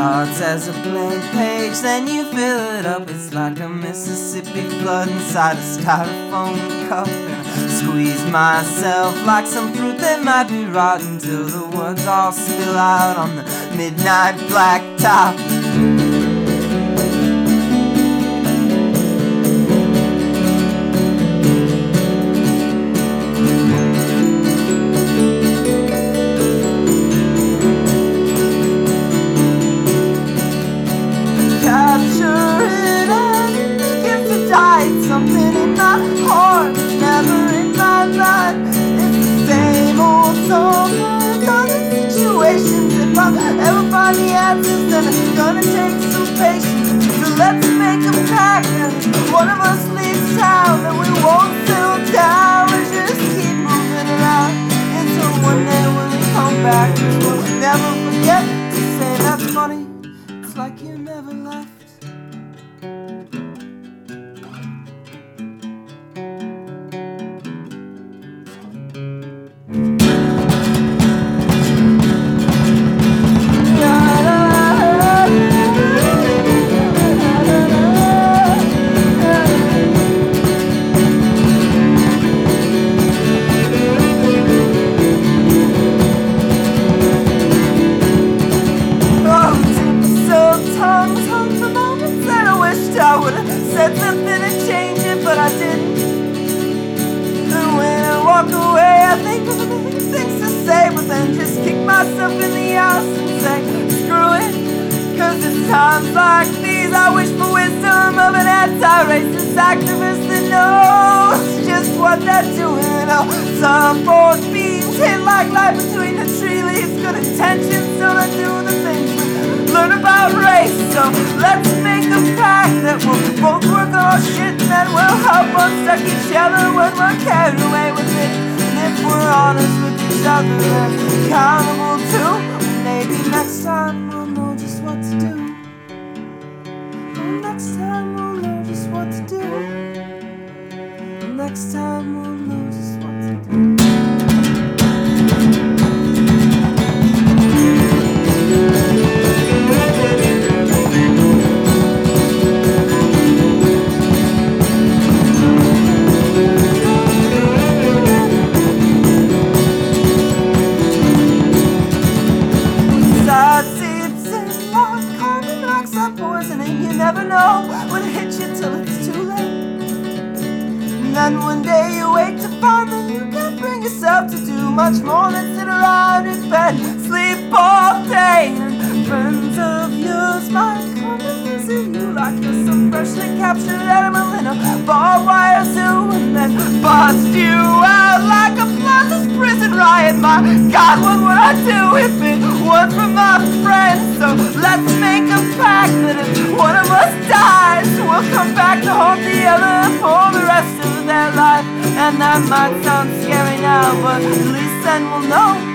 starts as a blank page, then you fill it up. It's like a Mississippi flood inside a styrofoam cup. Squeeze myself like some fruit that might be rotten till the words all spill out on the midnight blacktop. Situations. If I ever find the answers, then it's gonna take some patience. So let's make a pact that one of us leaves town, that we won't settle down. We just keep moving around until one day when we come back, we'll never forget to say that's funny. It's like you never left. Walk away, I think of million things to say, but then just kick myself in the ass and say, screw it. Cause it's times like these I wish for wisdom of an anti-racist activist that knows just what they're doing. Oh, some force beams hit like light between the tree leaves. Good intentions don't undo the learn about race. So let's make a pact that we'll both work on our shit and then we'll help unstuck each other when we're carried away with it. And if we're honest with each other and accountable too, maybe next time we'll know just what to do. Next time we'll know just what to do. Next time we'll know when it hits you till it's too late. And then one day you wake to find that you can't bring yourself to do much more than sit around in bed, sleep all day. And friends of yours might come and visit you like you're some freshly captured animal in a barbed wire zoo, and then bust you out like a Plaza's prison riot. My God, what would I do if it was for my friends? So let's make a pact that if one of us dies, we'll come back to haunt the other for the rest of their life. And that might sound scary now, but at least then we'll know